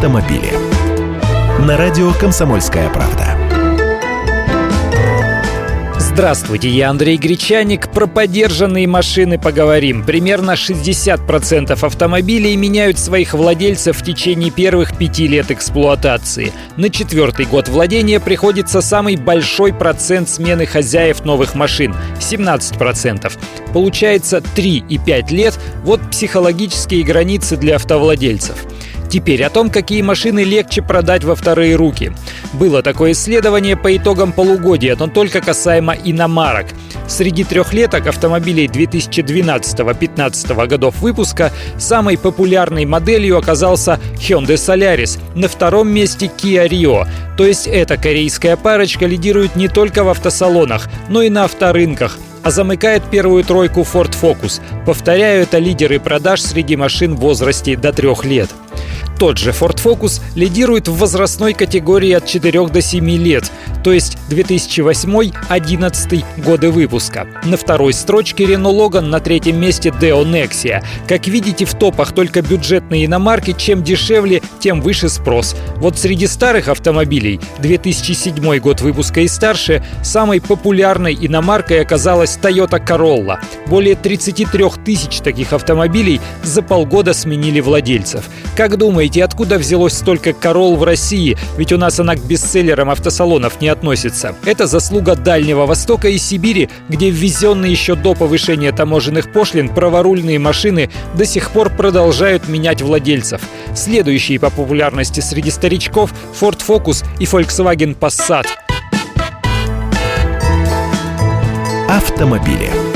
автомобили. На радио «Комсомольская правда». Здравствуйте, я Андрей Гречаник. Про подержанные машины поговорим. Примерно 60% автомобилей меняют своих владельцев в течение первых пяти лет эксплуатации. На четвертый год владения приходится самый большой процент смены хозяев новых машин – 17%. Получается 3 и 5 лет – вот психологические границы для автовладельцев. Теперь о том, какие машины легче продать во вторые руки. Было такое исследование по итогам полугодия, но только касаемо иномарок. Среди трехлеток автомобилей 2012-2015 годов выпуска самой популярной моделью оказался Hyundai Solaris, на втором месте Kia Rio. То есть эта корейская парочка лидирует не только в автосалонах, но и на авторынках – а замыкает первую тройку Ford Focus. Повторяю, это лидеры продаж среди машин в возрасте до трех лет. Тот же Ford Focus лидирует в возрастной категории от 4 до 7 лет, то есть 2008-2011 годы выпуска. На второй строчке Renault Logan, на третьем месте Deo Nexia. Как видите, в топах только бюджетные иномарки, чем дешевле, тем выше спрос. Вот среди старых автомобилей 2007 год выпуска и старше самой популярной иномаркой оказалась Toyota Corolla. Более 33 тысяч таких автомобилей за полгода сменили владельцев. Как думаете, думаете, откуда взялось столько корол в России? Ведь у нас она к бестселлерам автосалонов не относится. Это заслуга Дальнего Востока и Сибири, где ввезенные еще до повышения таможенных пошлин праворульные машины до сих пор продолжают менять владельцев. Следующие по популярности среди старичков – Ford Focus и Volkswagen Passat. Автомобили.